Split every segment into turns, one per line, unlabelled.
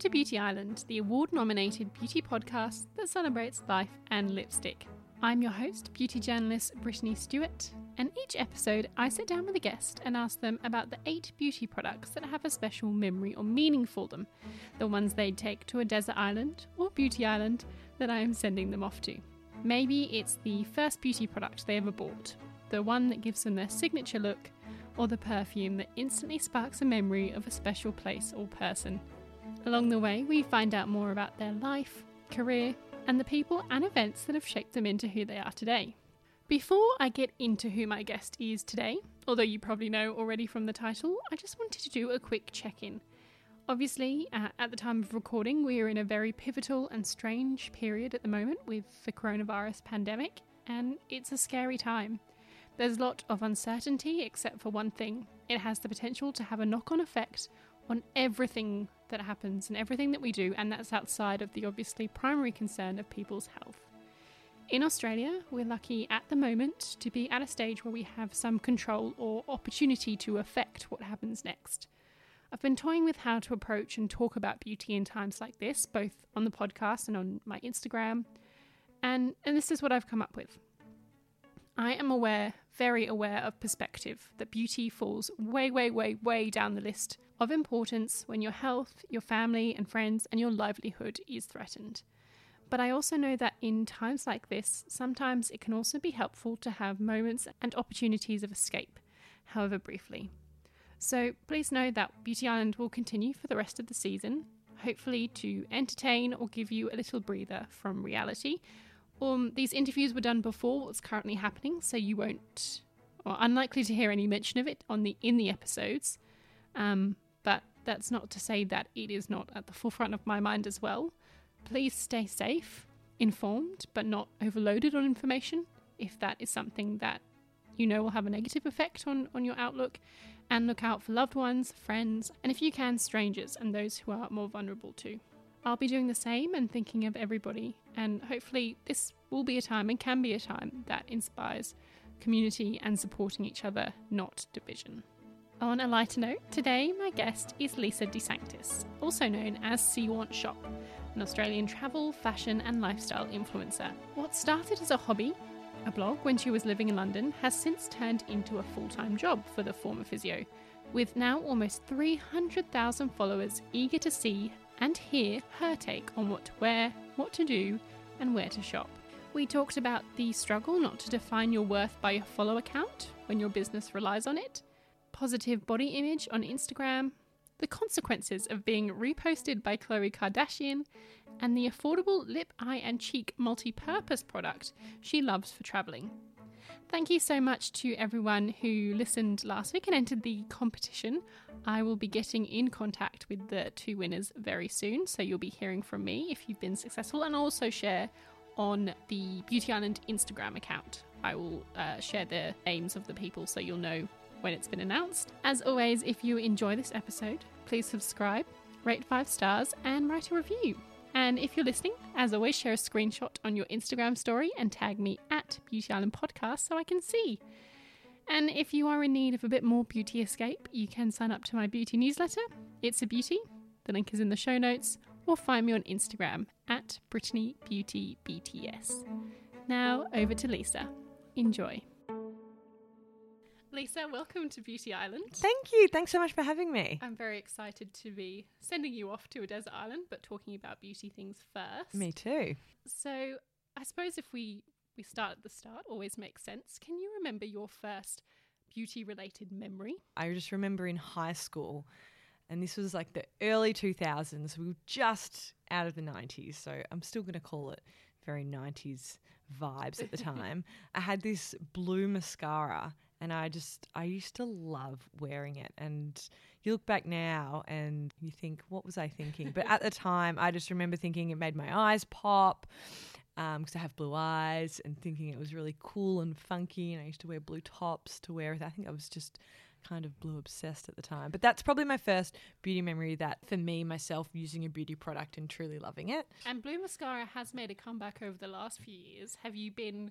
to Beauty Island, the award nominated beauty podcast that celebrates life and lipstick. I'm your host, beauty journalist Brittany Stewart, and each episode I sit down with a guest and ask them about the eight beauty products that have a special memory or meaning for them, the ones they'd take to a desert island or beauty island that I am sending them off to. Maybe it's the first beauty product they ever bought, the one that gives them their signature look, or the perfume that instantly sparks a memory of a special place or person. Along the way, we find out more about their life, career, and the people and events that have shaped them into who they are today. Before I get into who my guest is today, although you probably know already from the title, I just wanted to do a quick check in. Obviously, uh, at the time of recording, we are in a very pivotal and strange period at the moment with the coronavirus pandemic, and it's a scary time. There's a lot of uncertainty, except for one thing it has the potential to have a knock on effect on everything that happens and everything that we do, and that's outside of the obviously primary concern of people's health. In Australia, we're lucky at the moment to be at a stage where we have some control or opportunity to affect what happens next. I've been toying with how to approach and talk about beauty in times like this, both on the podcast and on my Instagram, and, and this is what I've come up with. I am aware, very aware of perspective, that beauty falls way, way, way, way down the list of importance when your health, your family and friends, and your livelihood is threatened. But I also know that in times like this, sometimes it can also be helpful to have moments and opportunities of escape, however briefly. So please know that Beauty Island will continue for the rest of the season, hopefully to entertain or give you a little breather from reality. Um, these interviews were done before what's currently happening, so you won't, or unlikely to hear any mention of it on the in the episodes. Um, but that's not to say that it is not at the forefront of my mind as well. Please stay safe, informed, but not overloaded on information if that is something that you know will have a negative effect on, on your outlook. And look out for loved ones, friends, and if you can, strangers and those who are more vulnerable too. I'll be doing the same and thinking of everybody, and hopefully, this will be a time and can be a time that inspires community and supporting each other, not division. On a lighter note, today my guest is Lisa DeSanctis, also known as See Want Shop, an Australian travel, fashion, and lifestyle influencer. What started as a hobby, a blog when she was living in London, has since turned into a full time job for the former physio, with now almost 300,000 followers eager to see and hear her take on what to wear, what to do, and where to shop. We talked about the struggle not to define your worth by your follower count when your business relies on it positive body image on Instagram, the consequences of being reposted by Khloe Kardashian, and the affordable lip, eye, and cheek multi purpose product she loves for travelling. Thank you so much to everyone who listened last week and entered the competition. I will be getting in contact with the two winners very soon, so you'll be hearing from me if you've been successful, and also share on the Beauty Island Instagram account. I will uh, share the names of the people so you'll know when it's been announced. As always, if you enjoy this episode, please subscribe, rate five stars, and write a review. And if you're listening, as always, share a screenshot on your Instagram story and tag me at Beauty Island Podcast so I can see. And if you are in need of a bit more beauty escape, you can sign up to my beauty newsletter. It's a beauty. The link is in the show notes, or find me on Instagram at Brittany Beauty BTS. Now over to Lisa. Enjoy. Lisa, welcome to Beauty Island.
Thank you. Thanks so much for having me.
I'm very excited to be sending you off to a desert island, but talking about beauty things first.
Me too.
So, I suppose if we we start at the start, always makes sense. Can you remember your first beauty related memory?
I just remember in high school, and this was like the early 2000s. We were just out of the 90s, so I'm still going to call it very 90s vibes at the time. I had this blue mascara and I just I used to love wearing it and you look back now and you think what was I thinking but at the time I just remember thinking it made my eyes pop because um, I have blue eyes and thinking it was really cool and funky and I used to wear blue tops to wear it I think I was just kind of blue obsessed at the time but that's probably my first beauty memory that for me myself using a beauty product and truly loving it
and blue mascara has made a comeback over the last few years have you been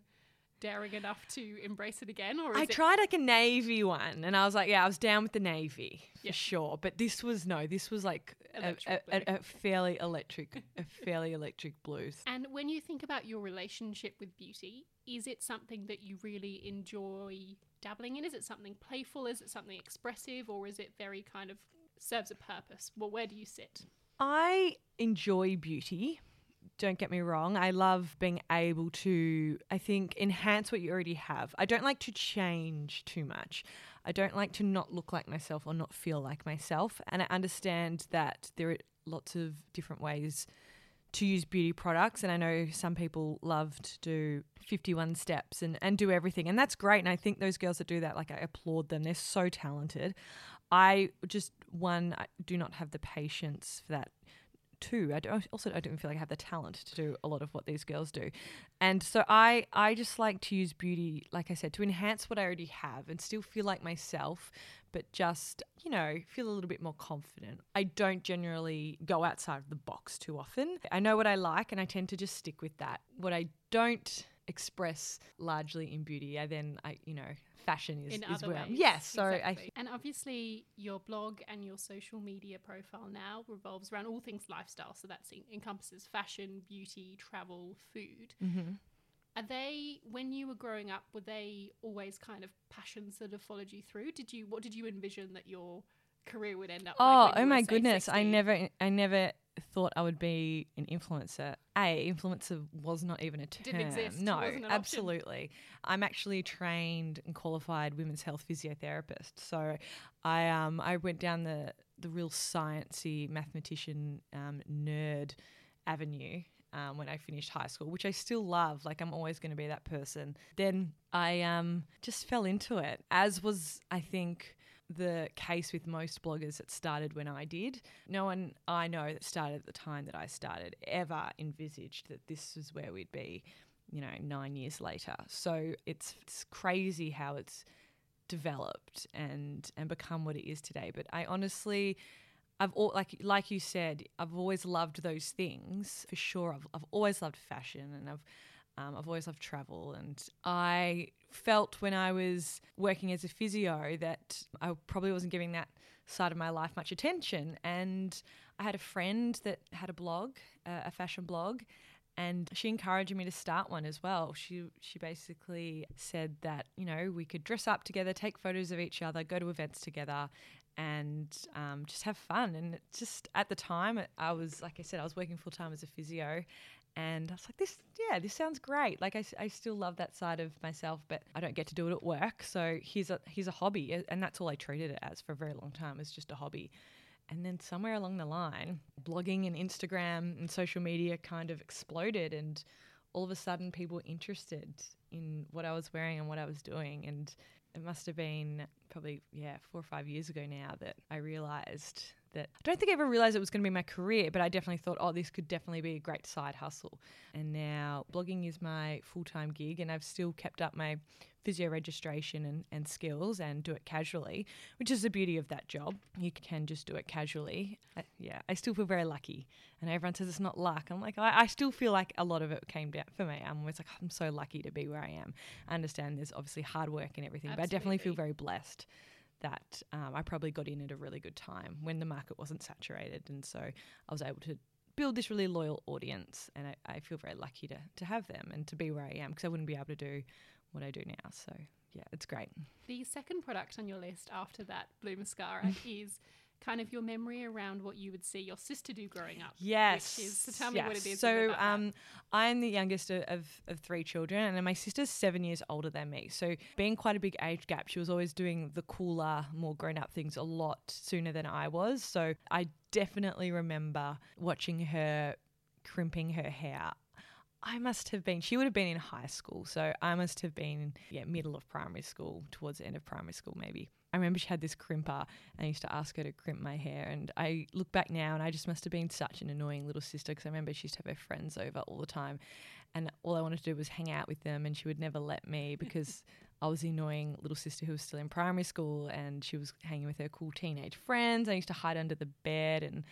daring enough to embrace it again, or
I
it
tried like a navy one, and I was like, yeah, I was down with the navy for
Yeah.
sure. But this was no, this was like a, a, a, a fairly electric, a fairly electric blues.
And when you think about your relationship with beauty, is it something that you really enjoy dabbling in? Is it something playful? Is it something expressive? Or is it very kind of serves a purpose? Well, where do you sit?
I enjoy beauty. Don't get me wrong. I love being able to, I think, enhance what you already have. I don't like to change too much. I don't like to not look like myself or not feel like myself. And I understand that there are lots of different ways to use beauty products. And I know some people love to do 51 steps and, and do everything. And that's great. And I think those girls that do that, like, I applaud them. They're so talented. I just, one, I do not have the patience for that. Two, I don't, also I don't feel like I have the talent to do a lot of what these girls do, and so I I just like to use beauty, like I said, to enhance what I already have and still feel like myself, but just you know feel a little bit more confident. I don't generally go outside of the box too often. I know what I like, and I tend to just stick with that. What I don't express largely in beauty, I then I you know fashion is,
in
is
other
where
ways.
I'm, yes. So I
exactly. and obviously your blog and your social media profile now revolves around all things lifestyle. So that encompasses fashion, beauty, travel, food.
Mhm.
Are they when you were growing up? Were they always kind of passions that have followed you through? Did you what did you envision that your career would end up?
Oh,
like
oh my
say,
goodness! I never, I never thought I would be an influencer. A influencer was not even a term.
Didn't exist,
No,
wasn't an option.
absolutely. I'm actually trained and qualified women's health physiotherapist. So, I um I went down the the real sciencey mathematician um, nerd avenue. Um, when I finished high school, which I still love, like I'm always going to be that person. Then I um, just fell into it, as was I think the case with most bloggers that started when I did. No one I know that started at the time that I started ever envisaged that this is where we'd be, you know, nine years later. So it's, it's crazy how it's developed and and become what it is today. But I honestly. I've all, like like you said, I've always loved those things for sure. I've, I've always loved fashion and I've um, I've always loved travel, and I felt when I was working as a physio that I probably wasn't giving that side of my life much attention. And I had a friend that had a blog, uh, a fashion blog, and she encouraged me to start one as well. She she basically said that you know we could dress up together, take photos of each other, go to events together, and um, just have fun. And just at the time, I was like I said, I was working full time as a physio, and I was like, this, yeah, this sounds great. Like I still love that side of myself, but I don't get to do it at work. So here's a here's a hobby, and that's all I treated it as for a very long time. It was just a hobby. And then somewhere along the line, blogging and Instagram and social media kind of exploded, and all of a sudden, people were interested in what I was wearing and what I was doing. And it must have been probably, yeah, four or five years ago now that I realized that I don't think I ever realized it was going to be my career, but I definitely thought, oh, this could definitely be a great side hustle. And now blogging is my full time gig, and I've still kept up my physio registration and, and skills and do it casually, which is the beauty of that job. You can just do it casually. I, yeah, I still feel very lucky. And everyone says it's not luck. I'm like, I, I still feel like a lot of it came down for me. I'm always like, I'm so lucky to be where I am. I understand there's obviously hard work and everything, but I definitely feel very blessed that um, I probably got in at a really good time when the market wasn't saturated. And so I was able to build this really loyal audience. And I, I feel very lucky to, to have them and to be where I am because I wouldn't be able to do what I do now. So yeah, it's great.
The second product on your list after that blue mascara is kind of your memory around what you would see your sister do growing up.
Yes.
Is, so tell me what it
yes.
is.
So um, I'm the youngest of, of, of three children, and my sister's seven years older than me. So being quite a big age gap, she was always doing the cooler, more grown up things a lot sooner than I was. So I definitely remember watching her crimping her hair. I must have been, she would have been in high school. So I must have been, yeah, middle of primary school, towards the end of primary school, maybe. I remember she had this crimper and I used to ask her to crimp my hair. And I look back now and I just must have been such an annoying little sister because I remember she used to have her friends over all the time. And all I wanted to do was hang out with them and she would never let me because I was the annoying little sister who was still in primary school and she was hanging with her cool teenage friends. I used to hide under the bed and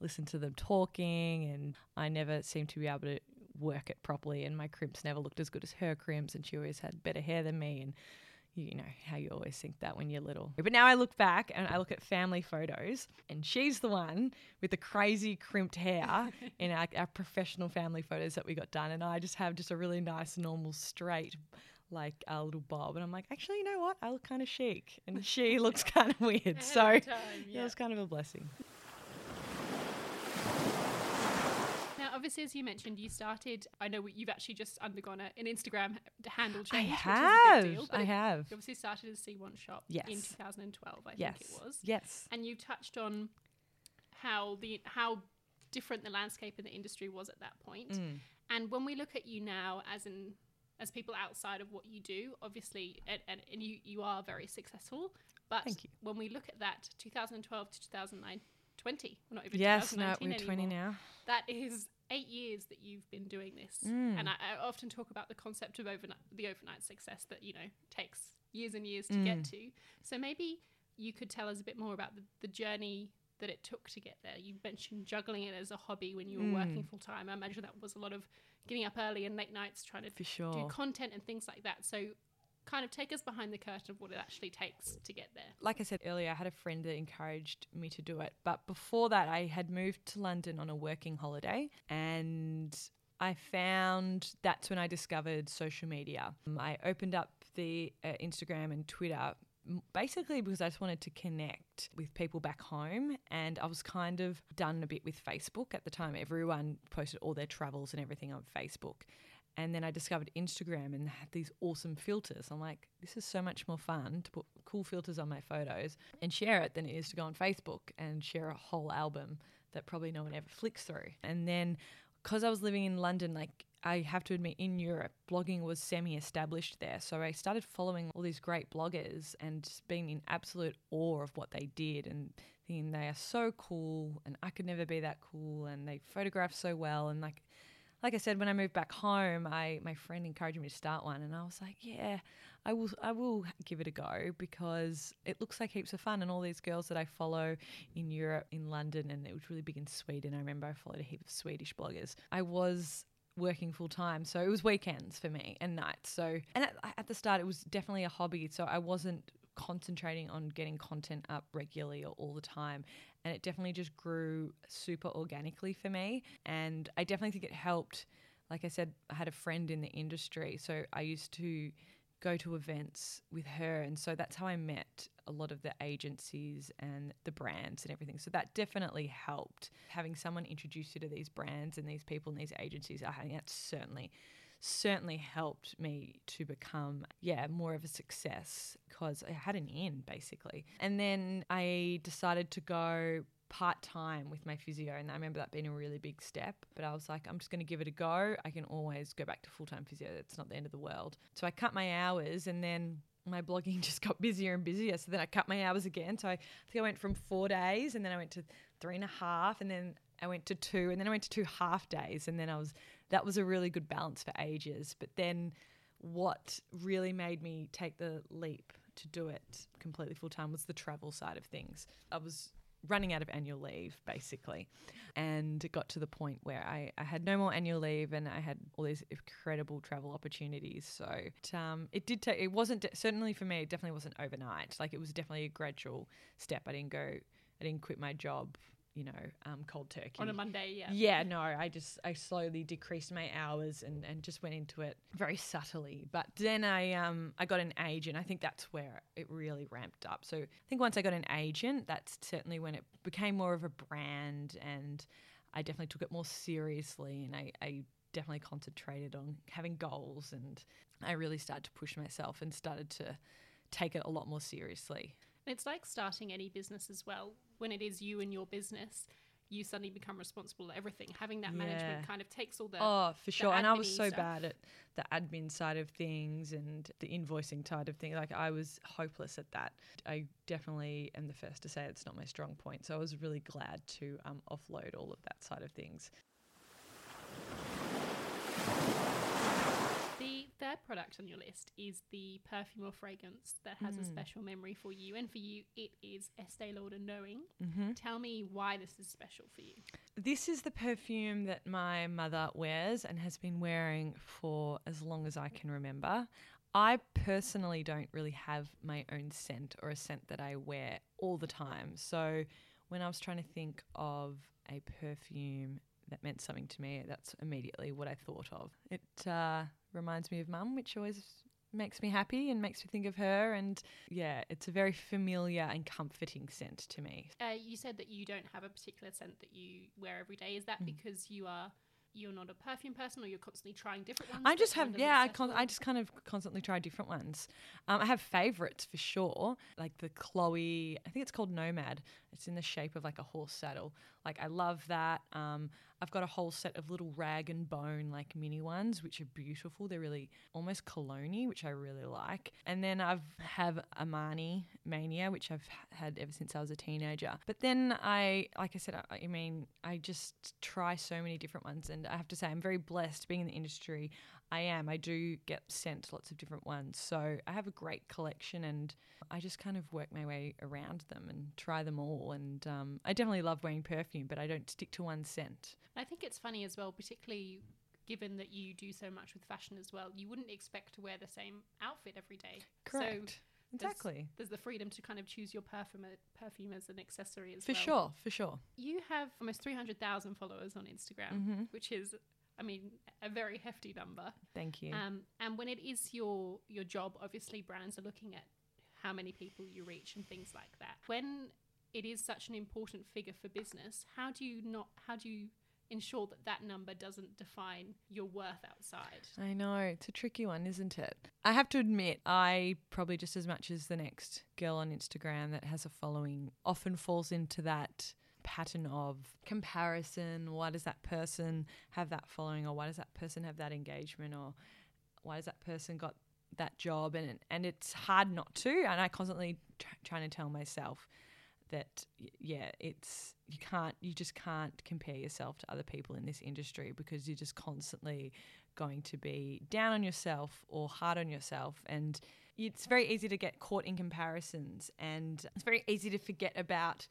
listen to them talking and I never seemed to be able to work it properly, and my crimps never looked as good as her crimps, and she always had better hair than me, and you know how you always think that when you're little. But now I look back and I look at family photos, and she's the one with the crazy crimped hair in our, our professional family photos that we got done, and I just have just a really nice, normal, straight like a little bob and I'm like actually you know what I look kind of chic and she looks kind of weird so
Time,
yeah. it was kind of a blessing
As you mentioned, you started. I know you've actually just undergone a, an Instagram handle
I
change. a
have
deal,
I have
You obviously started as See Want Shop in 2012, I
yes
think it was.
yes
And you touched on how the how different the landscape in the industry was at that point.
Mm.
And when we look at you now as an as people outside of what you do, obviously, and, and, and you, you are very successful. But when we look at that 2012 to 2009, 20, we're not even
yes no
2019
we're 20
anymore.
now
That is eight years that you've been doing this.
Mm.
And I, I often talk about the concept of overnight, the overnight success that, you know, takes years and years to
Mm.
get to. So maybe you could tell us a bit more about the, the journey that it took to get there. You mentioned juggling it as a hobby when you were working
Mm.
full time. I imagine that was a lot of getting up early and late nights trying to
for sure
do content and things like that. So kind of take us behind the curtain of what it actually takes to get there.
like I said earlier, I had a friend that encouraged me to do it. But before that, I had moved to London on a working holiday and I found that's when I discovered social media. Um, I opened up the uh, Instagram and Twitter basically because I just wanted to connect with people back home and I was kind of done a bit with Facebook at the time. Everyone posted all their travels and everything on Facebook. And then I discovered Instagram and had these awesome filters. I'm like, this is so much more fun to put cool filters on my photos and share it than it is to go on Facebook and share a whole album that probably no one ever flicks through. And then because I was living in London, like I have to admit, in Europe, blogging was semi established there. So I started following all these great bloggers and being in absolute awe of what they did and thinking they are so cool and I could never be that cool and they photograph so well. And like, like I said, when I moved back home, I my friend encouraged me to start one, and I was like, yeah, I will, I will give it a go because it looks like heaps of fun. And all these girls that I follow in Europe, in London, and it was really big in Sweden. I remember I followed a heap of Swedish bloggers. I was working full time, so it was weekends for me and nights. So, and at, at the start, it was definitely a hobby, so I wasn't concentrating on getting content up regularly or all the time and it definitely just grew super organically for me. And I definitely think it helped. Like I said, I had a friend in the industry, so I used to go to events with her, and so that's how I met a lot of the agencies and the brands and everything. So that definitely helped. Having someone introduce you to these brands and these people and these agencies, I think that's certainly certainly helped me to become yeah more of a success because I had an in basically. And then I decided to go part time with my physio and I remember that being a really big step but I was like I'm just going to give it a go. I can always go back to full time physio. It's not the end of the world. So I cut my hours and then my blogging just got busier and busier so then I cut my hours again. So I think I went from four days and then I went to three and a half and then I went to two and then I went to two half days and then I was that was a really good balance for ages. But then what really made me take the leap to do it completely full time was the travel side of things. I was running out of annual leave basically and it got to the point where I, I had no more annual leave and I had all these incredible travel opportunities so it, um, it did take it wasn't de- certainly for me it definitely wasn't overnight like it was definitely a gradual step I didn't go I didn't quit my job you know um, cold turkey
On a Monday, yeah.
yeah, no, I just I slowly decreased my hours and, and just went into it very subtly. But then I um I got an agent. I think that's where it really ramped up. So I think once I got an agent, that's certainly when it became more of a brand and I definitely took it more seriously and I, I definitely concentrated on having goals and I really started to push myself and started to take it a lot more seriously.
It's like starting any business as well. When it is you and your business, you suddenly become responsible for everything. Having that
Yeah.
management kind of takes all the.
Oh, for sure. And I was so
stuff.
bad at the admin side of things and the invoicing side of things. Like I was hopeless at that. I definitely am the first to say it's not my strong point. So I was really glad to um, offload all of that side of things.
Product on your list is the perfume or fragrance that has a
Mm.
special memory for you. And for you, it is Estee Lauder Knowing.
Mm-hmm.
Tell me why this is special for you.
This is the perfume that my mother wears and has been wearing for as long as I can remember. I personally don't really have my own scent or a scent that I wear all the time. So when I was trying to think of a perfume that meant something to me, that's immediately what I thought of. It uh, reminds me of mum, which always makes me happy and makes me think of her. And yeah, it's a very familiar and comforting scent to me.
Uh, you said that you don't have a particular scent that you wear every day. Is that
Mm.
because you are you're not a perfume person, or you're constantly trying different ones?
I just have, yeah, I, con-? I just kind of constantly try different ones. Um, I have favorites for sure, like the Chloe, I think it's called Nomad. It's in the shape of like a horse saddle. Like, I love that. Um, I've got a whole set of little rag and bone, like mini ones, which are beautiful. They're really almost cologne which I really like. And then I've have Armani Mania, which I've had ever since I was a teenager. But then I, like I said, I, I mean, I just try so many different ones. And I have to say, I'm very blessed being in the industry. I am. I do get sent lots of different ones. So I have a great collection and I just kind of work my way around them and try them all. And um, I definitely love wearing perfume, but I don't stick to one scent.
I think it's funny as well, particularly given that you do so much with fashion as well. You wouldn't expect to wear the same outfit every day.
Correct.
So
exactly.
there's the freedom to kind of choose your perfume perfume as an accessory as
For
well.
For sure. For sure.
You have almost 300,000 followers on Instagram,
hmm
which is I mean a very hefty number.
Thank you.
Um, and when it is your your job, obviously brands are looking at how many people you reach and things like that. When it is such an important figure for business, how do you not how do you ensure that that number doesn't define your worth outside?
I know. It's a tricky one, isn't it? I have to admit, I probably just as much as the next girl on Instagram that has a following often falls into that pattern of comparison. Why does that person have that following, or why does that person have that engagement, or why does that person got that job? And and it's hard not to. And I constantly tr- trying to tell myself that yeah, it's you can't you just can't compare yourself to other people in this industry because you're just constantly going to be down on yourself or hard on yourself and it's very easy to get caught in comparisons and it's very easy to forget about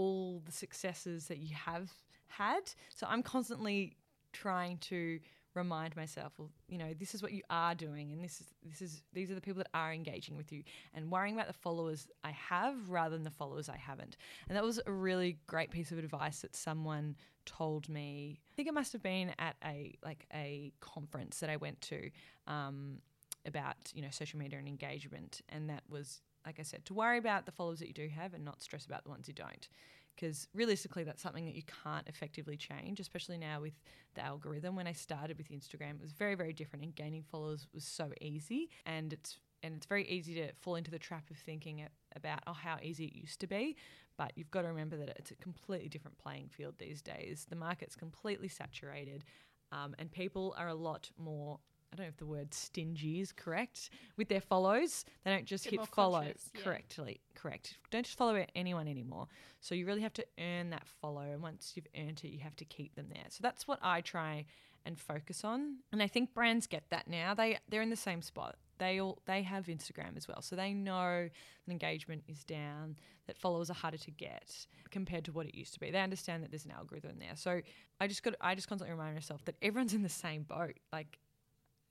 all the successes that you have had. So i'm constantly trying to remind myself well you know this is what you are doing and this is this is these are the people that are engaging with you and worrying about the followers i have rather than the followers i haven't. And that was a really great piece of advice that someone told me. I think it must have been at a like a conference that i went to um, about you know social media and engagement. And that was like i said to worry about the followers that you do have and not stress about the ones you don't. Because realistically that's something that you can't effectively change especially now with the algorithm. When i started with instagram it was very very different and gaining followers was so easy and it's and it's very easy to fall into the trap of thinking about oh how easy it used to be. But you've got to remember that it's a completely different playing field these days. The market's completely saturated um, and people are a lot more I don't know if the word stingy is correct with their follows. They don't just hit follow
yeah.
correctly. Correct. Don't just follow anyone anymore. So you really have to earn that follow, and once you've earned it, you have to keep them there. So that's what I try and focus on. And I think brands get that now. They they're in the same spot. They all they have Instagram as well, so they know that engagement is down, that followers are harder to get compared to what it used to be. They understand that there's an algorithm there. So I just got I just constantly remind myself that everyone's in the same boat. Like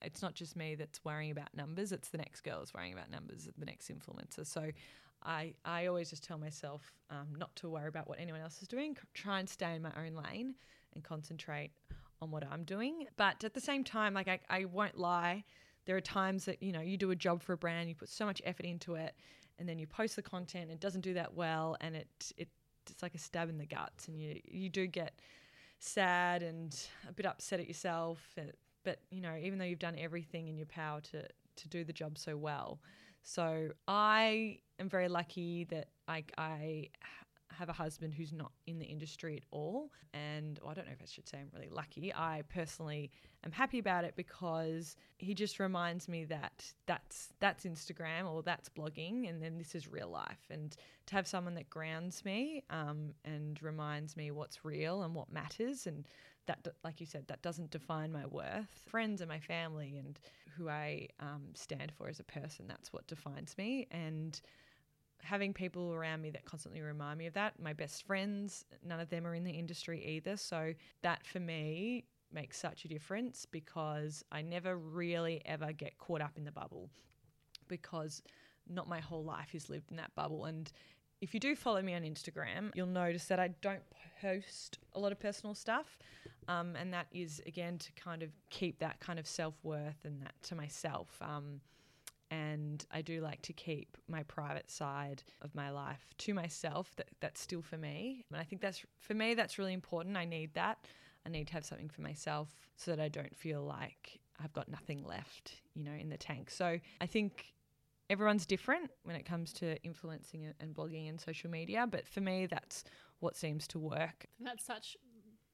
it's not just me that's worrying about numbers, it's the next girl that's worrying about numbers, the next influencer. So I, I always just tell myself um, not to worry about what anyone else is doing, try and stay in my own lane and concentrate on what I'm doing. But at the same time, like I, I won't lie, there are times that, you know, you do a job for a brand, you put so much effort into it, and then you post the content, and it doesn't do that well, and it, it it's like a stab in the guts, and you, you do get sad and a bit upset at yourself. But you know, even though you've done everything in your power to to do the job so well, so I am very lucky that I I have a husband who's not in the industry at all, and well, I don't know if I should say I'm really lucky. I personally am happy about it because he just reminds me that that's that's Instagram or that's blogging, and then this is real life, and to have someone that grounds me um, and reminds me what's real and what matters and that, like you said, that doesn't define my worth. Friends and my family and who I um, stand for as a person, that's what defines me. And having people around me that constantly remind me of that, my best friends, none of them are in the industry either. So that for me makes such a difference because I never really ever get caught up in the bubble because not my whole life is lived in that bubble. And if you do follow me on Instagram, you'll notice that I don't post a lot of personal stuff. Um, and that is, again, to kind of keep that kind of self worth and that to myself. Um, and I do like to keep my private side of my life to myself. That that's still for me, and I think that's for me. That's really important. I need that. I need to have something for myself so that I don't feel like I've got nothing left, you know, in the tank. So I think everyone's different when it comes to influencing and blogging and social media, but for me, that's what seems to work.
And that's such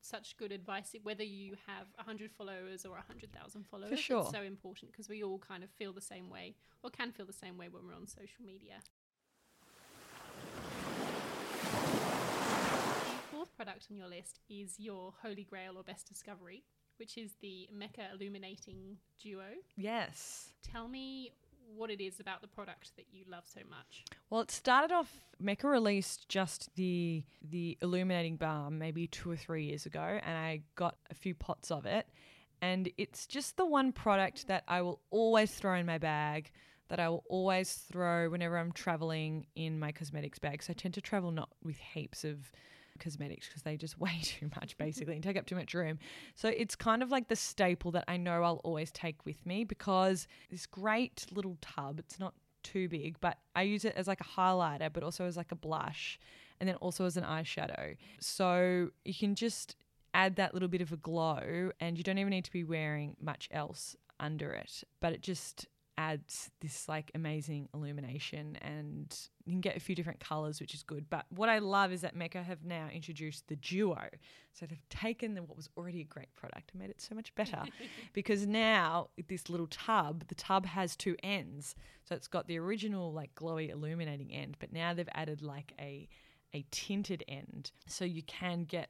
such good advice whether you have 100 followers or 100,000 followers
For sure.
it's so important because we all kind of feel the same way or can feel the same way when we're on social media the fourth product on your list is your holy grail or best discovery which is the Mecca illuminating duo
Yes.
tell me what it is about the product that you love so much
Well, it started off. Mecca released just the the illuminating balm maybe two or three years ago, and I got a few pots of it. And it's just the one product that I will always throw in my bag, that I will always throw whenever I'm traveling in my cosmetics bag. So I tend to travel not with heaps of cosmetics because they just weigh too much basically and take up too much room. So it's kind of like the staple that I know I'll always take with me because this great little tub, it's not too big, but I use it as like a highlighter, but also as like a blush, and then also as an eyeshadow. So you can just add that little bit of a glow, and you don't even need to be wearing much else under it, but it just adds this like amazing illumination and you can get a few different colors which is good. But what i love is that mecca have now introduced the duo. So they've taken the, what was already a great product and made it so much better because now this little tub the tub has two ends. So it's got the original like glowy illuminating end but now they've added like a a tinted end. So you can get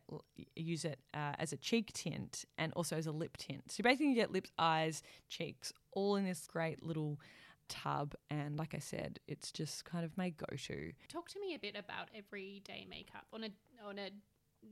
use it uh, as a cheek tint and also as a lip tint. So basically, you basically get lips eyes cheeks all in this great little tub and like i said it's just kind of my go-to.
Talk to me a bit about everyday makeup on a on a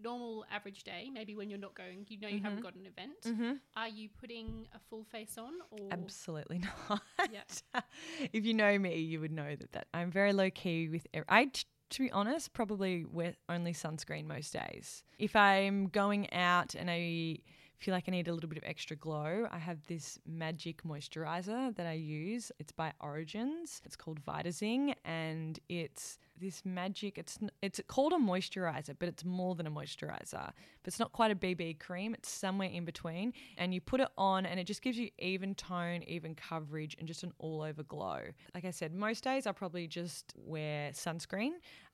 normal average day maybe when you're not going you know you haven't got an event.
Mm-hmm.
are you putting a full face on or
absolutely not.
Yeah.
if you know me you would know that, that i'm very low key with ev- i t- to be honest probably wear only sunscreen most days. If i'm going out and i feel like I need a little bit of extra glow, I have this magic moisturizer that I use. It's by Origins. It's called Vitazing and it's this magic it's it's called a moisturizer, but it's more than a moisturizer. But it's not quite a BB cream, it's somewhere in between and you put it on and it just gives you even tone, even coverage and just an all over glow. Like I said, most days I probably just wear sunscreen.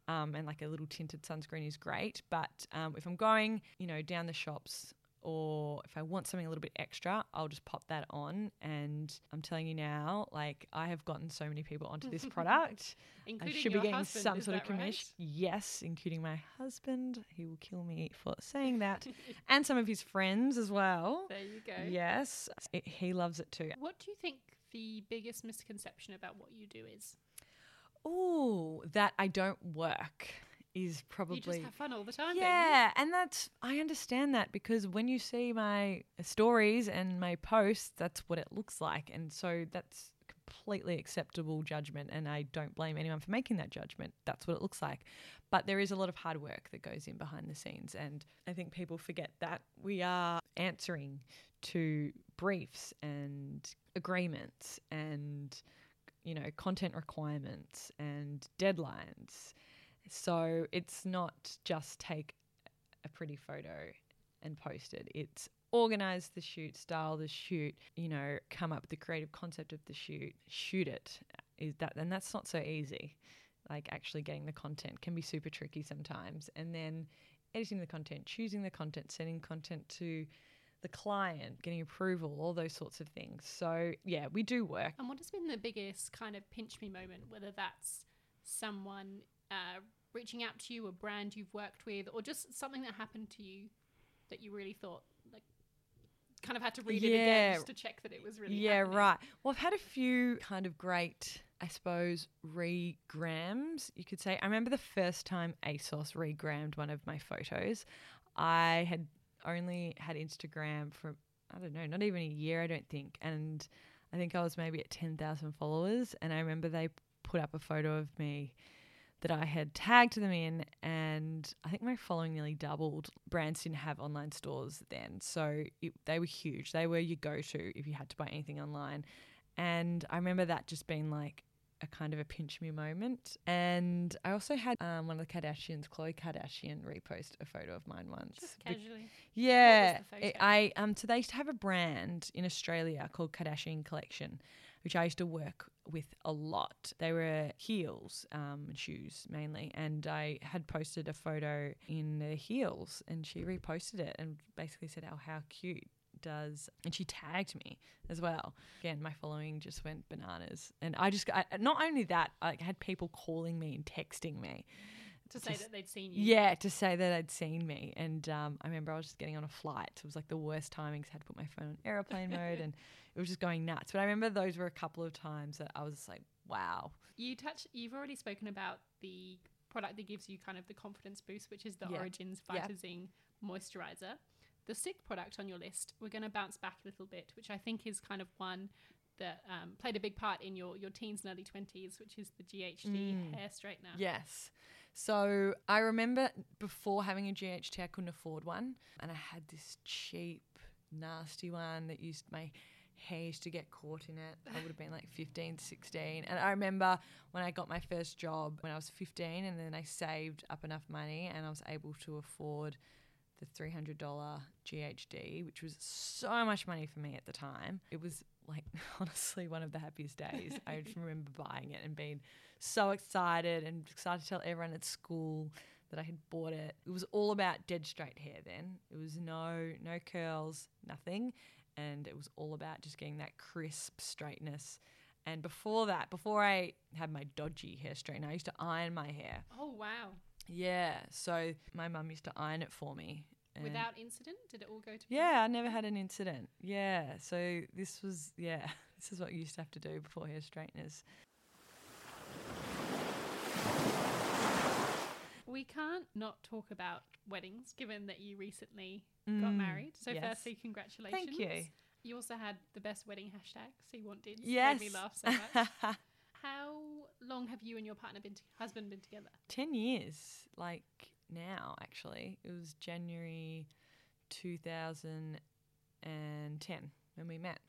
Um, and like a little tinted sunscreen is great. But um, if I'm going, you know, down the shops or if I want something a little bit extra, I'll just pop that on. And I'm telling you now, like I have gotten so many people onto this product.
including
I should be getting
husband,
some sort of commission.
right?
Yes, including my husband. He will kill me for saying that. and some of his friends as well.
there you go
Yes, it, he loves it too.
what do you think the biggest misconception about what you do is
Oh, that I don't work is probably
you just have fun all the time?
Yeah, and that's I understand that because when you see my stories and my posts, that's what it looks like, and so that's completely acceptable judgment, and I don't blame anyone for making that judgment. That's what it looks like, but there is a lot of hard work that goes in behind the scenes, and I think people forget that we are answering to briefs and agreements and you know content requirements and deadlines so it's not just take a pretty photo and post it. It's organize the shoot, style the shoot, you know, come up with the creative concept of the shoot, shoot it. Is that and that's not so easy. Like actually getting the content can be super tricky sometimes. And then editing the content, choosing the content, sending content to the client, getting approval, all those sorts of things. So yeah, we do work.
and what has been the biggest kind of pinch me moment whether that's someone uh, reaching out to you a brand you've worked with or just something that happened to you that you really thought like kind of had to read it again just to check that it was really
yeah,
happening.
right. Well, I've had a few kind of great, I suppose, regrams, you could say. I remember the first time ASOS regrammed one of my photos. I had only had Instagram for, I don't know, not even a year, I don't think. And I think I was maybe at 10,000 followers. And I remember they put up a photo of me that I had tagged them in, and I think my following nearly doubled. Brands didn't have online stores then, so it, they were huge. They were your go to if you had to buy anything online. And I remember that just being like a kind of a pinch me moment. And I also had um, one of the Kardashians, Khloe Kardashian, repost a photo of mine once.
Just
Be-
casually.
yeah, it- I um so they used to have a brand in Australia called Kardashian Collection, which I used to work with a lot. They were heels, um, and shoes mainly, and I had posted a photo in the heels, and she reposted it and basically said, "Oh, how cute." Does and she tagged me as well. Again, my following just went bananas, and I just got not only that, I had people calling me and texting me,
To say
Just-
that they'd seen you.
yeah, to say that they'd seen me. And um, I remember I was just getting on a flight. So It was like the worst timing 'cause I had to put my phone on airplane mode and it was just going nuts. But I remember those were a couple of times that I was just like, wow.
You touch. You've already spoken about the product that gives you kind of the confidence boost, which is the
Yeah.
Origins
Yeah.
Vitazing moisturizer. The sick product on your list, we're going to bounce back a little bit, which I think is kind of one that um, played a big part in your your teens and early twenties, which is the GHD
Mm.
hair straightener.
Yes. So I remember before having a GHD, I couldn't afford one. And I had this cheap, nasty one that used my hair used to get caught in it. I would have been like 15, 16. And I remember when I got my first job when I was 15, and then I saved up enough money and I was able to afford the $300 GHD, which was so much money for me at the time. It was like honestly one of the happiest days. I just remember buying it and being so excited and excited to tell everyone at school that I had bought it. It was all about dead straight hair then. It was no no curls, nothing, and it was all about just getting that crisp straightness. And before that, before I had my dodgy hair straightener, I used to iron my hair.
Oh wow!
Yeah, so my mum used to iron it for me.
Without incident, did it all go to?
yeah, I never had an incident. Yeah, so this was yeah, this is what you used to have to do before hair straighteners.
We can't not talk about weddings, given that you recently got
Mm,
married. So,
yes.
firstly, congratulations.
Thank you.
You also had the best wedding hashtag. See what did.
Yes.
Made me laugh so much. How long have you and your partner been, to- husband, been together?
10 years, like now, actually. It was January 2010 when we met.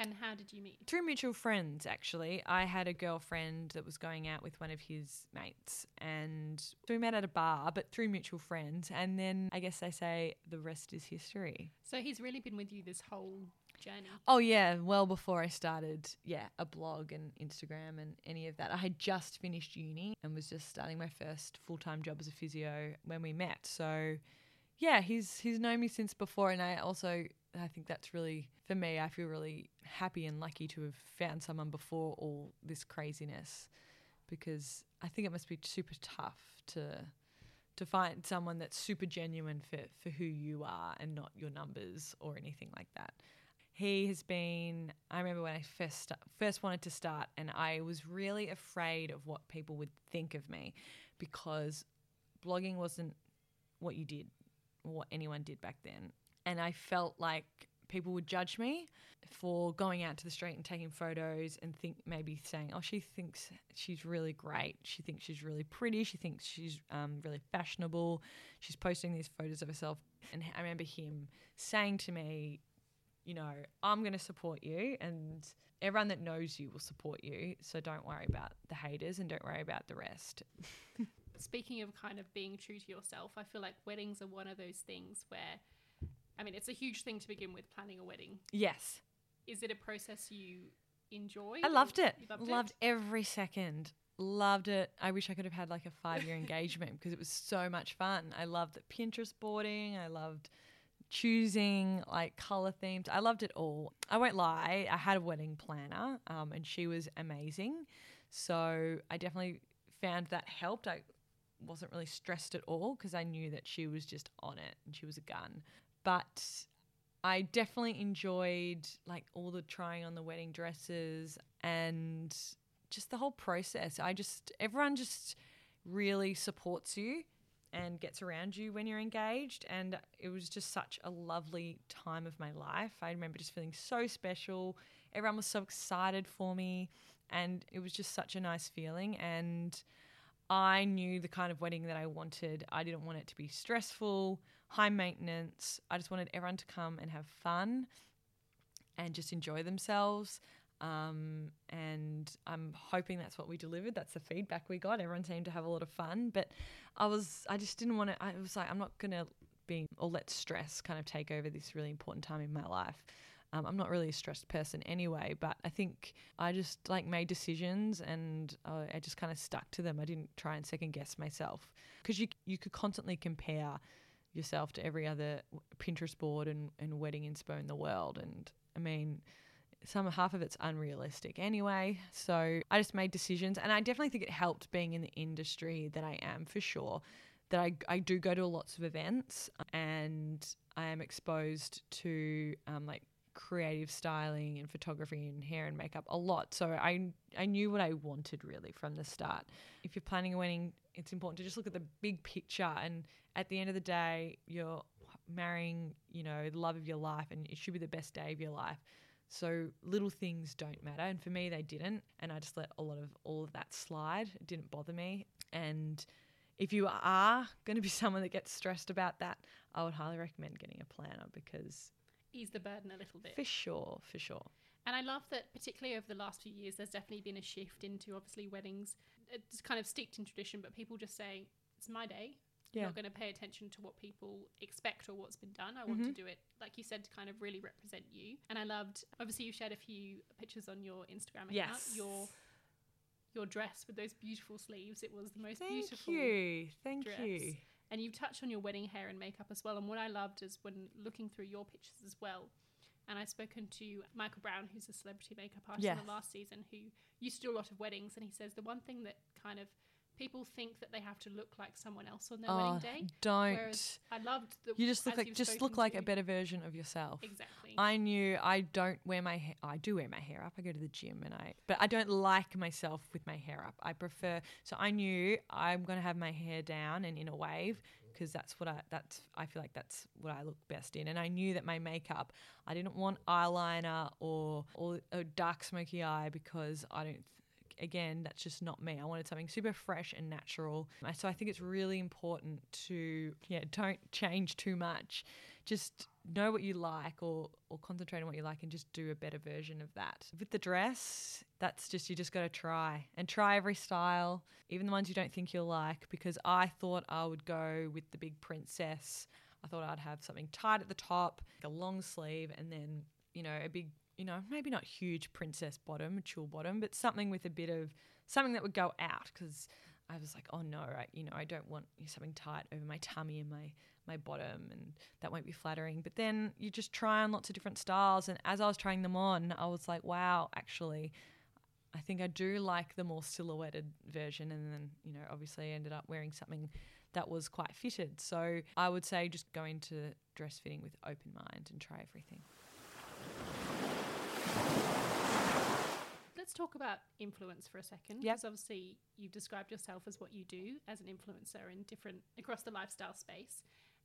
And how did you meet?
Through mutual friends, actually. I had a girlfriend that was going out with one of his mates, and we met at a bar, but through mutual friends. And then I guess they say the rest is history.
So he's really been with you this whole journey.
Oh yeah, well before I started, yeah, a blog and Instagram and any of that. I had just finished uni and was just starting my first full-time job as a physio when we met. So, yeah, he's he's known me since before and I also I think that's really for me, I feel really happy and lucky to have found someone before all this craziness because I think it must be super tough to to find someone that's super genuine for, for who you are and not your numbers or anything like that he has been i remember when i first first wanted to start and i was really afraid of what people would think of me because blogging wasn't what you did what anyone did back then. And i felt like people would judge me for going out to the street and taking photos and think maybe saying oh she thinks she's really great. She thinks she's really pretty. She thinks she's um, really fashionable. She's posting these photos of herself. And i remember him saying to me you know, I'm going to support you and everyone that knows you will support you. So don't worry about the haters and don't worry about the rest.
Speaking of kind of being true to yourself, I feel like weddings are one of those things where, I mean, it's a huge thing to begin with planning a wedding.
Yes.
Is it a process you enjoy?
I loved it.
Loved,
Loved,
it?
every second. Loved it. I wish I could have had like a five year engagement because it was so much fun. I loved the Pinterest boarding. I loved choosing like color themes. I loved it all. I won't lie. I had a wedding planner um, and she was amazing. So I definitely found that helped. I wasn't really stressed at all because I knew that she was just on it and she was a gun. But I definitely enjoyed like all the trying on the wedding dresses and just the whole process. I just everyone just really supports you and gets around you when you're engaged and it was just such a lovely time of my life. I remember just feeling so special. Everyone was so excited for me and it was just such a nice feeling and I knew the kind of wedding that I wanted. I didn't want it to be stressful, high maintenance. I just wanted everyone to come and have fun and just enjoy themselves. Um, and I'm hoping that's what we delivered. That's the feedback we got. Everyone seemed to have a lot of fun, but I was, I just didn't want to. I was like, I'm not gonna be or let stress kind of take over this really important time in my life. Um, I'm not really a stressed person anyway, but I think I just like made decisions and uh, I just kind of stuck to them. I didn't try and second guess myself because you you could constantly compare yourself to every other Pinterest board and, and wedding inspo in the world. And I mean, some half of it's unrealistic anyway. So I just made decisions, and I definitely think it helped being in the industry that I am for sure. That I, I do go to lots of events and I am exposed to um, like creative styling and photography and hair and makeup a lot. So I I knew what I wanted really from the start. If you're planning a wedding, it's important to just look at the big picture and at the end of the day, you're marrying, you know, the love of your life and it should be the best day of your life. So little things don't matter. And for me, they didn't. And I just let a lot of all of that slide. It didn't bother me. And if you are going to be someone that gets stressed about that, I would highly recommend getting a planner because.
Ease the burden a little bit.
For sure, for sure.
And I love that, particularly over the last few years, there's definitely been a shift into obviously weddings. It's kind of steeped in tradition, but people just say, it's my day. Yeah. Not going to pay attention to what people expect or what's been done. I want mm-hmm. to do it, like you said, to kind of really represent you. And I loved, obviously, you shared a few pictures on your Instagram account.
Yes.
Your your dress with those beautiful sleeves. It was the most
Thank
beautiful.
You. Thank
dress.
you.
And you've touched on your wedding hair and makeup as well. And what I loved is when looking through your pictures as well. And I've spoken to Michael Brown, who's a celebrity makeup artist yes. in the last season, who used to do a lot of weddings. And he says the one thing that kind of people think that they have to look like someone else on their
oh,
wedding day.
Don't.
Whereas I loved the
You just look like just look like a better version of yourself.
Exactly.
I knew I don't wear my hair I do wear my hair up. I go to the gym and I but I don't like myself with my hair up. I prefer so I knew I'm going to have my hair down and in a wave because that's what I that's I feel like that's what I look best in. And I knew that my makeup, I didn't want eyeliner or or a dark smoky eye because I don't again, that's just not me. I wanted something super fresh and natural. Uh, so I think it's really important to, yeah, don't change too much. Just know what you like or, or concentrate on what you like and just do a better version of that. With the dress, that's just, you just got to try and try every style, even the ones you don't think you'll like, because I thought I would go with the big princess. I thought I'd have something tight at the top, like a long sleeve, and then, you know, a big you know, maybe not huge princess bottom, mature bottom, but something with a bit of something that would go out because I was like, oh no, I, you know, I don't want something tight over my tummy and my my bottom, and that won't be flattering. But then you just try on lots of different styles, and as I was trying them on, I was like, wow, actually. I think I do like the more silhouetted version, and then you know, obviously, I ended up wearing something that was quite fitted. So I would say just go into dress fitting with open mind and try everything.
Let's talk about influence for a second.
Because
obviously you've described yourself as what you do as an influencer in different across the lifestyle space.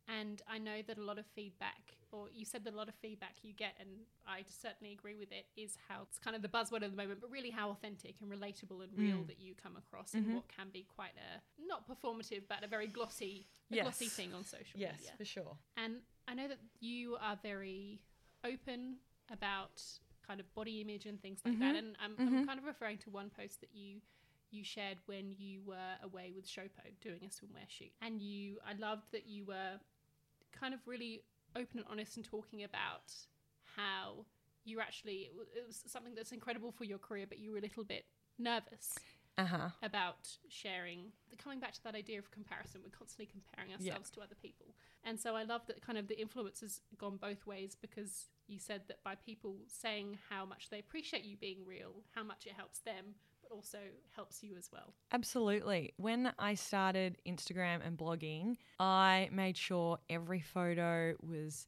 And I know that a lot of feedback, or you said that a lot of feedback you get, and I certainly agree with it, is how it's kind of the buzzword at the moment, but really how authentic and relatable and real mm. that you come across mm-hmm. in what can be quite a not performative, but a very glossy, a yes. glossy thing on social
yes,
media.
Yes, for sure.
And I know that you are very open about kind of body image and things like mm-hmm. that. And I'm, mm-hmm. I'm, kind of referring to one post that you you shared when you were away with Shopo doing a swimwear shoot, and you I loved that you were kind of really open and honest and talking about how you actually it was something that's incredible for your career, but you were a little bit nervous
uh-huh.
about sharing. Coming back to that idea of comparison, we're constantly comparing ourselves yeah. to other people. And so I love that kind of the influence has gone both ways because you said that by people saying how much they appreciate you being real, how much it helps them, but also helps you as well.
Absolutely. When I started Instagram and blogging, I made sure every photo was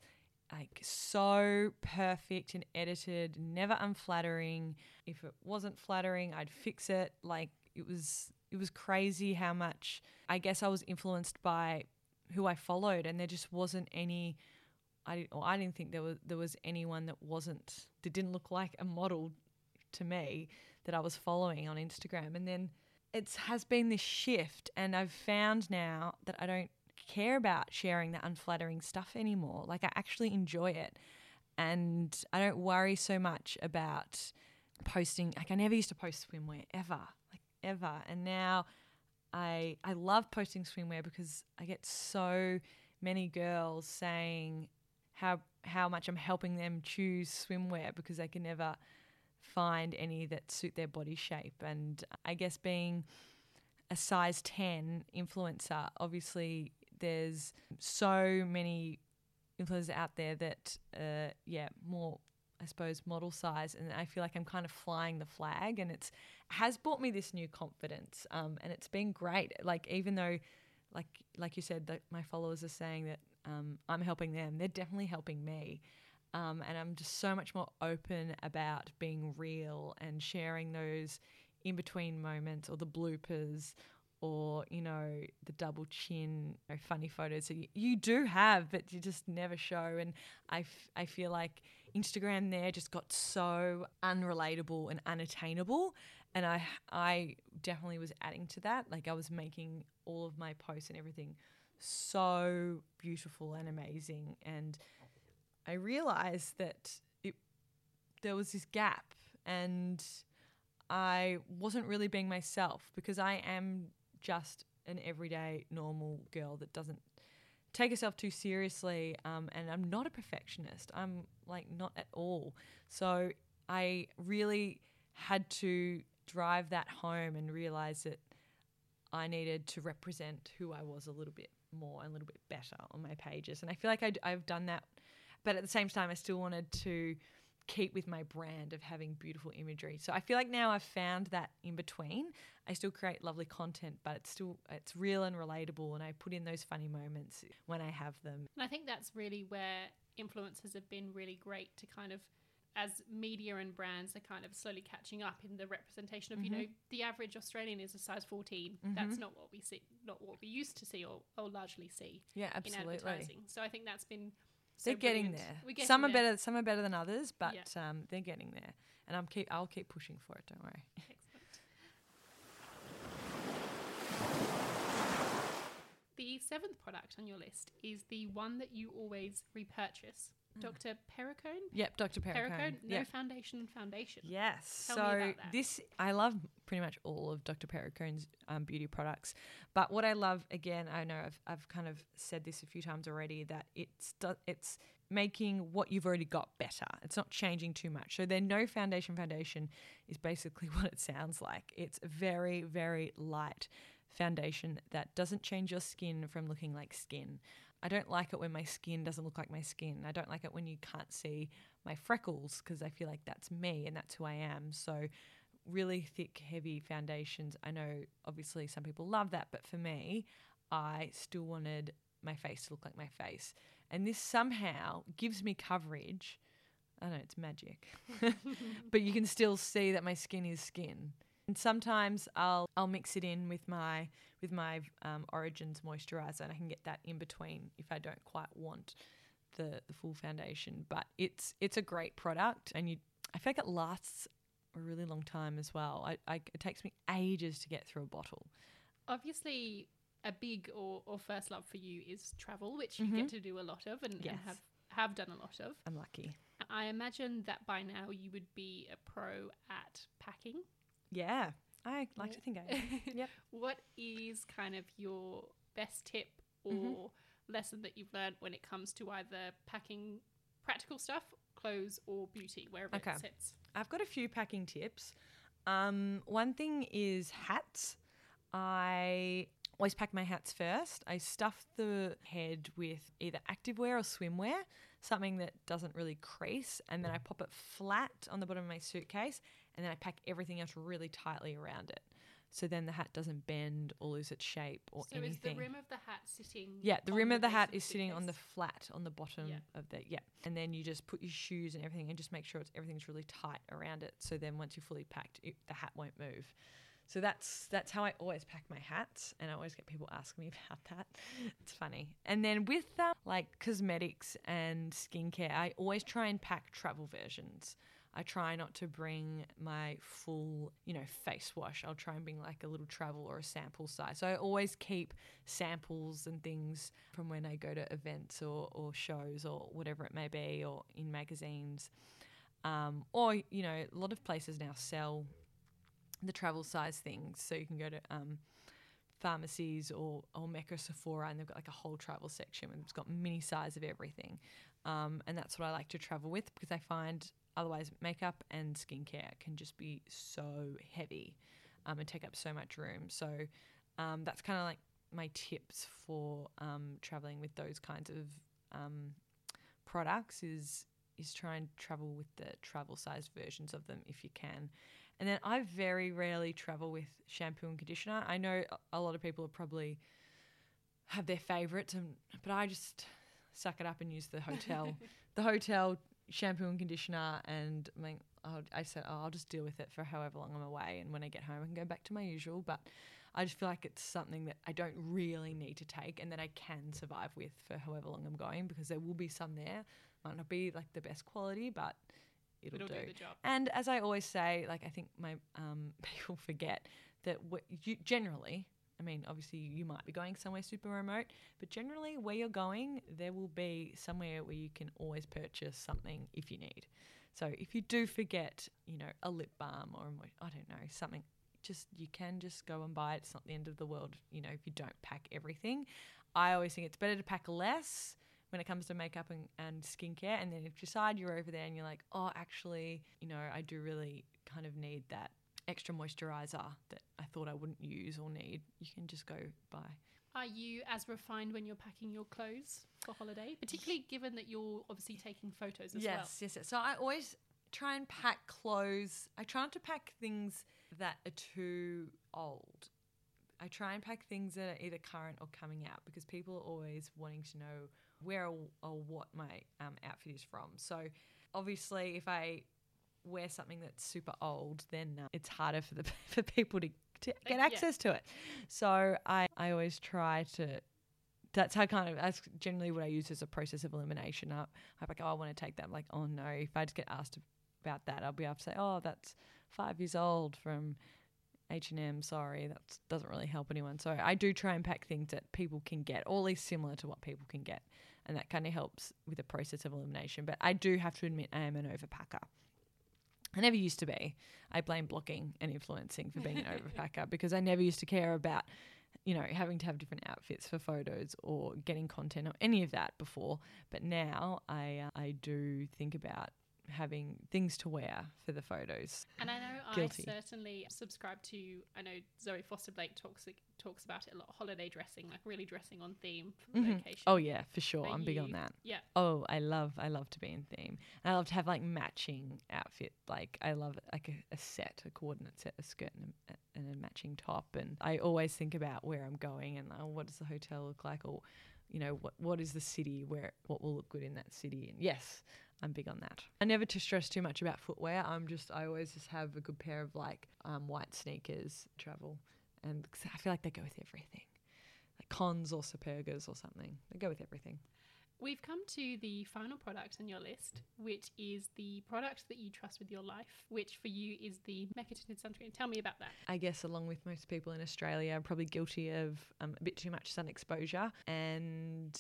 like so perfect and edited, never unflattering. If it wasn't flattering, I'd fix it. Like it was it was crazy how much I guess I was influenced by who I followed and there just wasn't any I or I didn't think there was there was anyone that wasn't that didn't look like a model to me that I was following on Instagram. And then it has been this shift and I've found now that I don't care about sharing the unflattering stuff anymore. Like I actually enjoy it. And I don't worry so much about posting like I never used to post swimwear ever. Like ever. And now I I love posting swimwear because I get so many girls saying how how much I'm helping them choose swimwear because they can never find any that suit their body shape. And I guess being a size 10 influencer, obviously there's so many influencers out there that, uh, yeah, more, I suppose, model size. And I feel like I'm kind of flying the flag and it's has brought me this new confidence. Um, and it's been great. Like, even though, like, like you said, that my followers are saying that um, I'm helping them, they're definitely helping me. Um, and I'm just so much more open about being real and sharing those in between moments or the bloopers or you know the double chin you know, funny photos that you, you, do have but you just never show. And I, f- I feel like instagram there just got so unrelatable and unattainable. And I, I definitely was adding to that. Like i was making all of my posts and everything so beautiful and amazing. And i realized that it there was this gap and I wasn't really being myself because I am just an everyday normal girl that doesn't take herself too seriously um, and i'm not a perfectionist. I'm like not at all. So i really had to drive that home and realize that i needed to represent who i was a little bit more and a little bit better on my pages and i feel like i i've done that but at the same time i still wanted to keep with my brand of having beautiful imagery. So I feel like now I've found that in between. I still create lovely content, but it's still it's real and relatable and I put in those funny moments when I have them.
And I think that's really where influencers have been really great to kind of as media and brands are kind of slowly catching up in the representation of, mm-hmm. you know, the average Australian is a size 14. Mm-hmm. That's not what we see, not what we used to see or, or largely see
yeah, absolutely.
in advertising. So I think that's been
so they're getting there. Getting some are there. better. Some are better than others, but yeah. um, they're getting there. And I'm keep. I'll keep pushing for it. Don't worry.
Excellent. The seventh product on your list is the one that you always repurchase. Mm. Dr. Perricone?
Yep, Dr. Perricone.
Perricone, no
yep.
foundation foundation.
Yes.
Tell
so this I love pretty much all of Dr. Perricone's um, beauty products. But what I love again, I know I've, I've kind of said this a few times already that it's it's making what you've already got better. It's not changing too much. So their no foundation foundation is basically what it sounds like. It's very very light foundation that doesn't change your skin from looking like skin. I don't like it when my skin doesn't look like my skin. I don't like it when you can't see my freckles because I feel like that's me and that's who I am. So, really thick, heavy foundations. I know obviously some people love that, but for me, I still wanted my face to look like my face. And this somehow gives me coverage. I know it's magic, but you can still see that my skin is skin. And sometimes I'll I'll mix it in with my with my um, Origins moisturizer, and I can get that in between if I don't quite want the the full foundation. But it's it's a great product, and you I feel like it lasts a really long time as well. I, I it takes me ages to get through a bottle.
Obviously, a big or, or first love for you is travel, which you mm-hmm. get to do a lot of and, yes. and have have done a lot of.
I'm lucky.
I imagine that by now you would be a pro at packing.
Yeah, I like to think I am. yep.
What is kind of your best tip or mm-hmm. lesson that you've learned when it comes to either packing practical stuff, clothes, or beauty, wherever okay. it sits?
I've got a few packing tips. Um, one thing is hats. I always pack my hats first. I stuff the head with either activewear or swimwear, something that doesn't really crease, and then I pop it flat on the bottom of my suitcase and then I pack everything else really tightly around it. so then the hat doesn't bend or lose its shape or
so
anything.
is the rim of the hat sitting?
Yeah, the rim of the hat is sitting on the flat on the bottom
Yeah.
of the yeah, and then you just put your shoes and everything, and just make sure it's everything's really tight around it. So then once you're fully packed, it, the hat won't move. So that's that's how I always pack my hats, and I always get people asking me about that. It's funny. And then with um, like cosmetics and skincare, I always try and pack travel versions. I try not to bring my full, you know, face wash. I'll try and bring like a little travel or a sample size. So I always keep samples and things from when I go to events or, or shows or whatever it may be, or in magazines. Um, or, you know, a lot of places now sell the travel size things. So you can go to um, pharmacies or, or Mecca Sephora and they've got like a whole travel section and it's got mini size of everything. Um, and that's what I like to travel with because I find otherwise makeup and skincare can just be so heavy um, and take up so much room. So um, that's kind of like my tips for um, traveling with those kinds of um, products is is try and travel with the travel size versions of them if you can. And then I very rarely travel with shampoo and conditioner. I know a- a lot of people are probably have their favorites, and but I just suck it up and use the hotel, the hotel shampoo and conditioner. And I mean, I'll, I said oh, I'll just deal with it for however long I'm away, and when I get home, I can go back to my usual. But I just feel like it's something that I don't really need to take, and that I can survive with for however long I'm going, because there will be some there. Might not be like the best quality, but it'll,
It'll
do.
do the job.
And as I always say, like I think my um, people forget that what you generally, I mean, obviously you might be going somewhere super remote, but generally where you're going, there will be somewhere where you can always purchase something if you need. So if you do forget, you know, a lip balm or I don't know something, just you can just go and buy it. It's not the end of the world, you know, if you don't pack everything. I always think it's better to pack less when it comes to makeup and, and skincare. And then if you decide you're over there and you're like, oh, actually, you know, I do really kind of need that extra moisturizer that I thought I wouldn't use or need, you can just go buy.
Are you as refined when you're packing your clothes for holiday, particularly given that you're obviously taking photos as well?
yes, yes, yes. So I always try and pack clothes. I try not to pack things that are too old. I try and pack things that are either current or coming out because people are always wanting to know where or, or what my um, outfit is from. So obviously, if I wear something that's super old, then uh, it's harder for the for people to, to get
yeah.
access to it. So I I always try to. That's how kind of that's generally what I use as a process of elimination. I, I'm like, oh, I want to take that. I'm like, oh no, if I just get asked about that, I'll be able to say, oh, that's five years old from H and M. Sorry, that doesn't really help anyone. So I do try and pack things that people can get, or at least similar to what people can get, and that kind of helps with the process of elimination. But I do have to admit, I am an overpacker. I never used to be. I blame blogging and influencing for being an overpacker because I never used to care about, you know, having to have different outfits for photos or getting content or any of that before. But now I uh, I do think about having things to wear for the photos.
And I know
Guilty.
I certainly subscribe to. I know Zoe Foster Blake talks talks about it a lot. Holiday dressing, like really dressing on theme for the
Mhm.
location.
Oh yeah, for sure.
Are
I'm big on that.
yeah.
Oh, I love I love to be in theme. And I love to have like matching outfit. Like I love like a, a set, a coordinate set, a skirt and a, and a matching top. And I always think about where I'm going and oh, what does the hotel look like, or you know what what is the city where what will look good in that city. And yes, I'm big on that. I never to stress too much about footwear. I'm just I always just have a good pair of like um, white sneakers travel, and I feel like they go with everything. Like cons or supergas or something. They go with everything.
We've come to the final product on your list, which is the product that you trust with your life, which for you is the Mecca tinted sunscreen. Tell me about that.
I guess, along with most people in Australia, I'm probably guilty of um, a bit too much sun exposure. And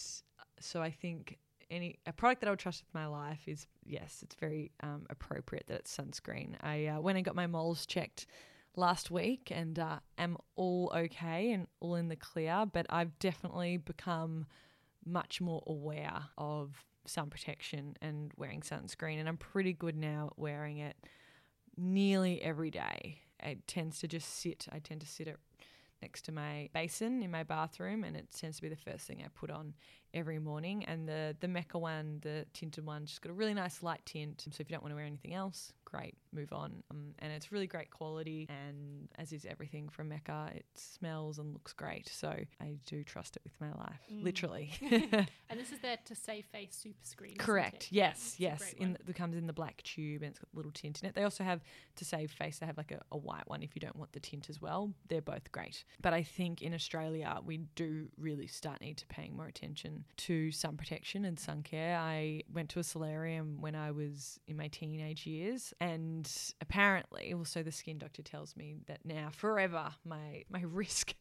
so I think any a product that I would trust with my life is yes, it's very um, appropriate that it's sunscreen. I uh, went and got my moles checked last week and uh, am all okay and all in the clear, but I've definitely become much more aware of sun protection and wearing sunscreen, and I'm pretty good now at wearing it nearly every day. It tends to just sit. I tend to sit it next to my basin in my bathroom, and it tends to be the first thing I put on every morning. And the the Mecca one, the tinted one, just got a really nice light tint. So if you don't want to wear anything else, great, move on. Um, and it's really great quality. And as is everything from Mecca, it smells and looks great. So I do trust it with my life,
Mm.
literally.
and this is their to save face super screen.
Correct. Yes. Yes. In the, it comes in the black tube and it's got a little tint in it. They also have to save face. They have like a, a white one if you don't want the tint as well. They're both great. But I think in Australia we do really start need to paying more attention to sun protection and sun care. I went to a solarium when I was in my teenage years, and apparently, also the skin doctor tells me that now forever my my risk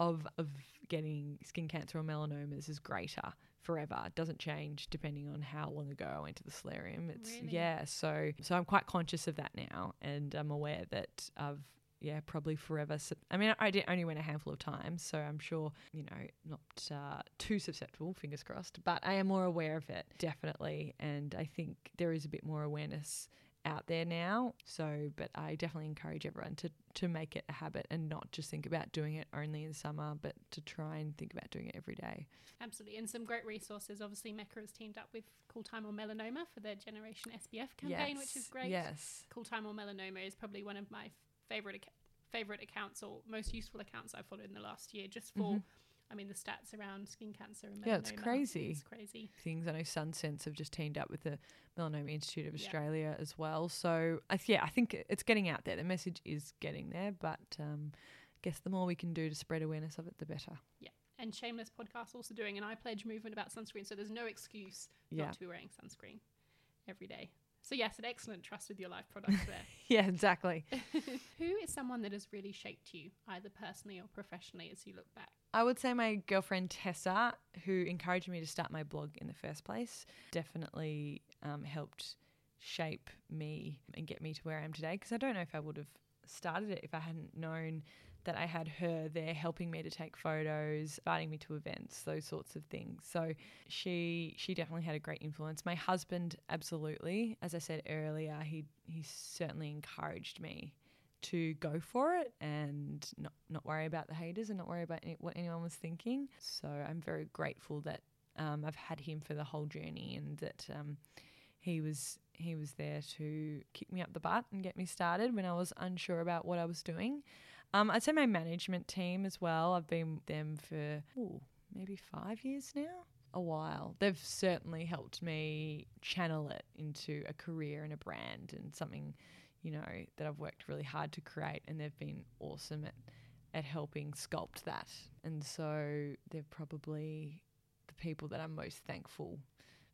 of of getting skin cancer or melanomas is greater forever. It doesn't change depending on how long ago I went to the solarium. It's
Really?
yeah, so so I'm quite conscious of that now and I'm aware that I've yeah, probably forever. I mean, I did only went a handful of times, so I'm sure, you know, not uh, too susceptible, fingers crossed, but I am more aware of it, definitely. And I think there is a bit more awareness out there now. So, but I definitely encourage everyone to, to make it a habit and not just think about doing it only in summer, but to try and think about doing it every day.
Absolutely. And some great resources. Obviously, Mecca has teamed up with Cool Time or Melanoma for their Generation SPF campaign, which is great.
Yes.
Cool Time or Melanoma is probably one of my favorite favorite accounts or most useful accounts I've followed in the last year just for
Mhm.
I mean the stats around skin cancer and melanoma.
Yeah, it's crazy.
It's crazy.
things. I know SunSense have just teamed up with the Melanoma Institute of
Yeah.
Australia as well. So I th- yeah, I think it's getting out there. The message is getting there, but um, I guess the more we can do to spread awareness of it, the better. Yeah.
And Shameless podcast also doing an I pledge movement about sunscreen, so there's no excuse
Yeah,
not to be wearing sunscreen every day. So yes, an excellent trust with your life product there.
yeah, exactly.
Who is someone that has really shaped you, either personally or professionally, as you look back?
I would say my girlfriend Tessa, who encouraged me to start my blog in the first place, definitely um, helped shape me and get me to where I am today. Because I don't know if I would have started it if I hadn't known that I had her there helping me to take photos, inviting me to events, those sorts of things. So she she definitely had a great influence. My husband, absolutely. As I said earlier, he he certainly encouraged me to go for it and not not worry about the haters and not worry about any, what anyone was thinking. So I'm very grateful that um, I've had him for the whole journey and that um, he was he was there to kick me up the butt and get me started when I was unsure about what I was doing. Um, I'd say my management team as well. I've been with them for ooh, maybe five years now. A while. They've certainly helped me channel it into a career and a brand and something you know, that I've worked really hard to create, and they've been awesome at, at helping sculpt that. And so they're probably the people that I'm most thankful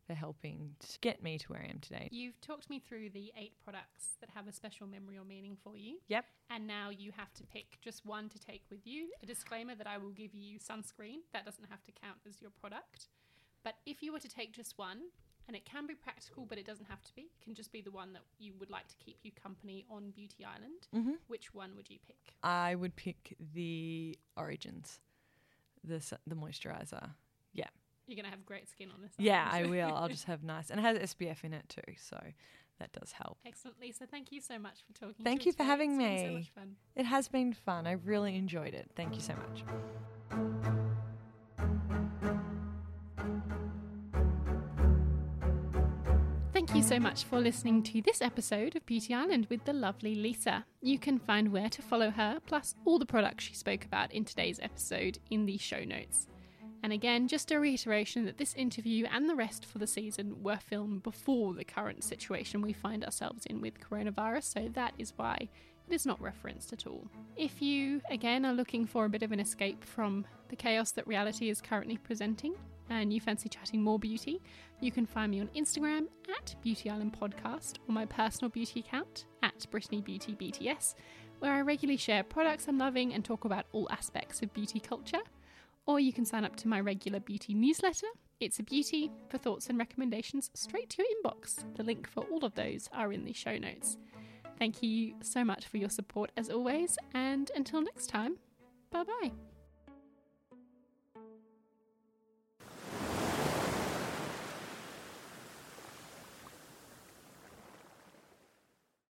for helping to get me to where I am today.
You've talked me through the eight products that have a special memory or meaning for you.
Yep.
And now you have to pick just one to take with you. A disclaimer that I will give you sunscreen. That doesn't have to count as your product. But if you were to take just one, and it can be practical, but it doesn't have to be, it can just be the one that you would like to keep you company on Beauty Island,
Mm-hmm.
which one would you pick?
I would pick the Origins, the the moisturizer.
You're going to have great skin on this.
Yeah, I will. I'll just have nice, and it has SPF in it too, so that does help.
Excellent, Lisa. Thank you so much for talking.
Thank you for
today.
having
so
me.
fun.
It has been fun. I've really enjoyed it. Thank you so much.
Thank you so much for listening to this episode of Beauty Island with the lovely Lisa. You can find where to follow her, plus all the products she spoke about in today's episode, in the show notes. And again, just a reiteration that this interview and the rest for the season were filmed before the current situation we find ourselves in with coronavirus, so that is why it is not referenced at all. If you, again, are looking for a bit of an escape from the chaos that reality is currently presenting, and you fancy chatting more beauty, you can find me on Instagram at Beauty Island Podcast or my personal beauty account at Brittany Beauty BTS, where I regularly share products I'm loving and talk about all aspects of beauty culture. Or you can sign up to my regular beauty newsletter. It's a beauty for thoughts and recommendations straight to your inbox. The link for all of those are in the show notes. Thank you so much for your support as always, and until next time, bye bye.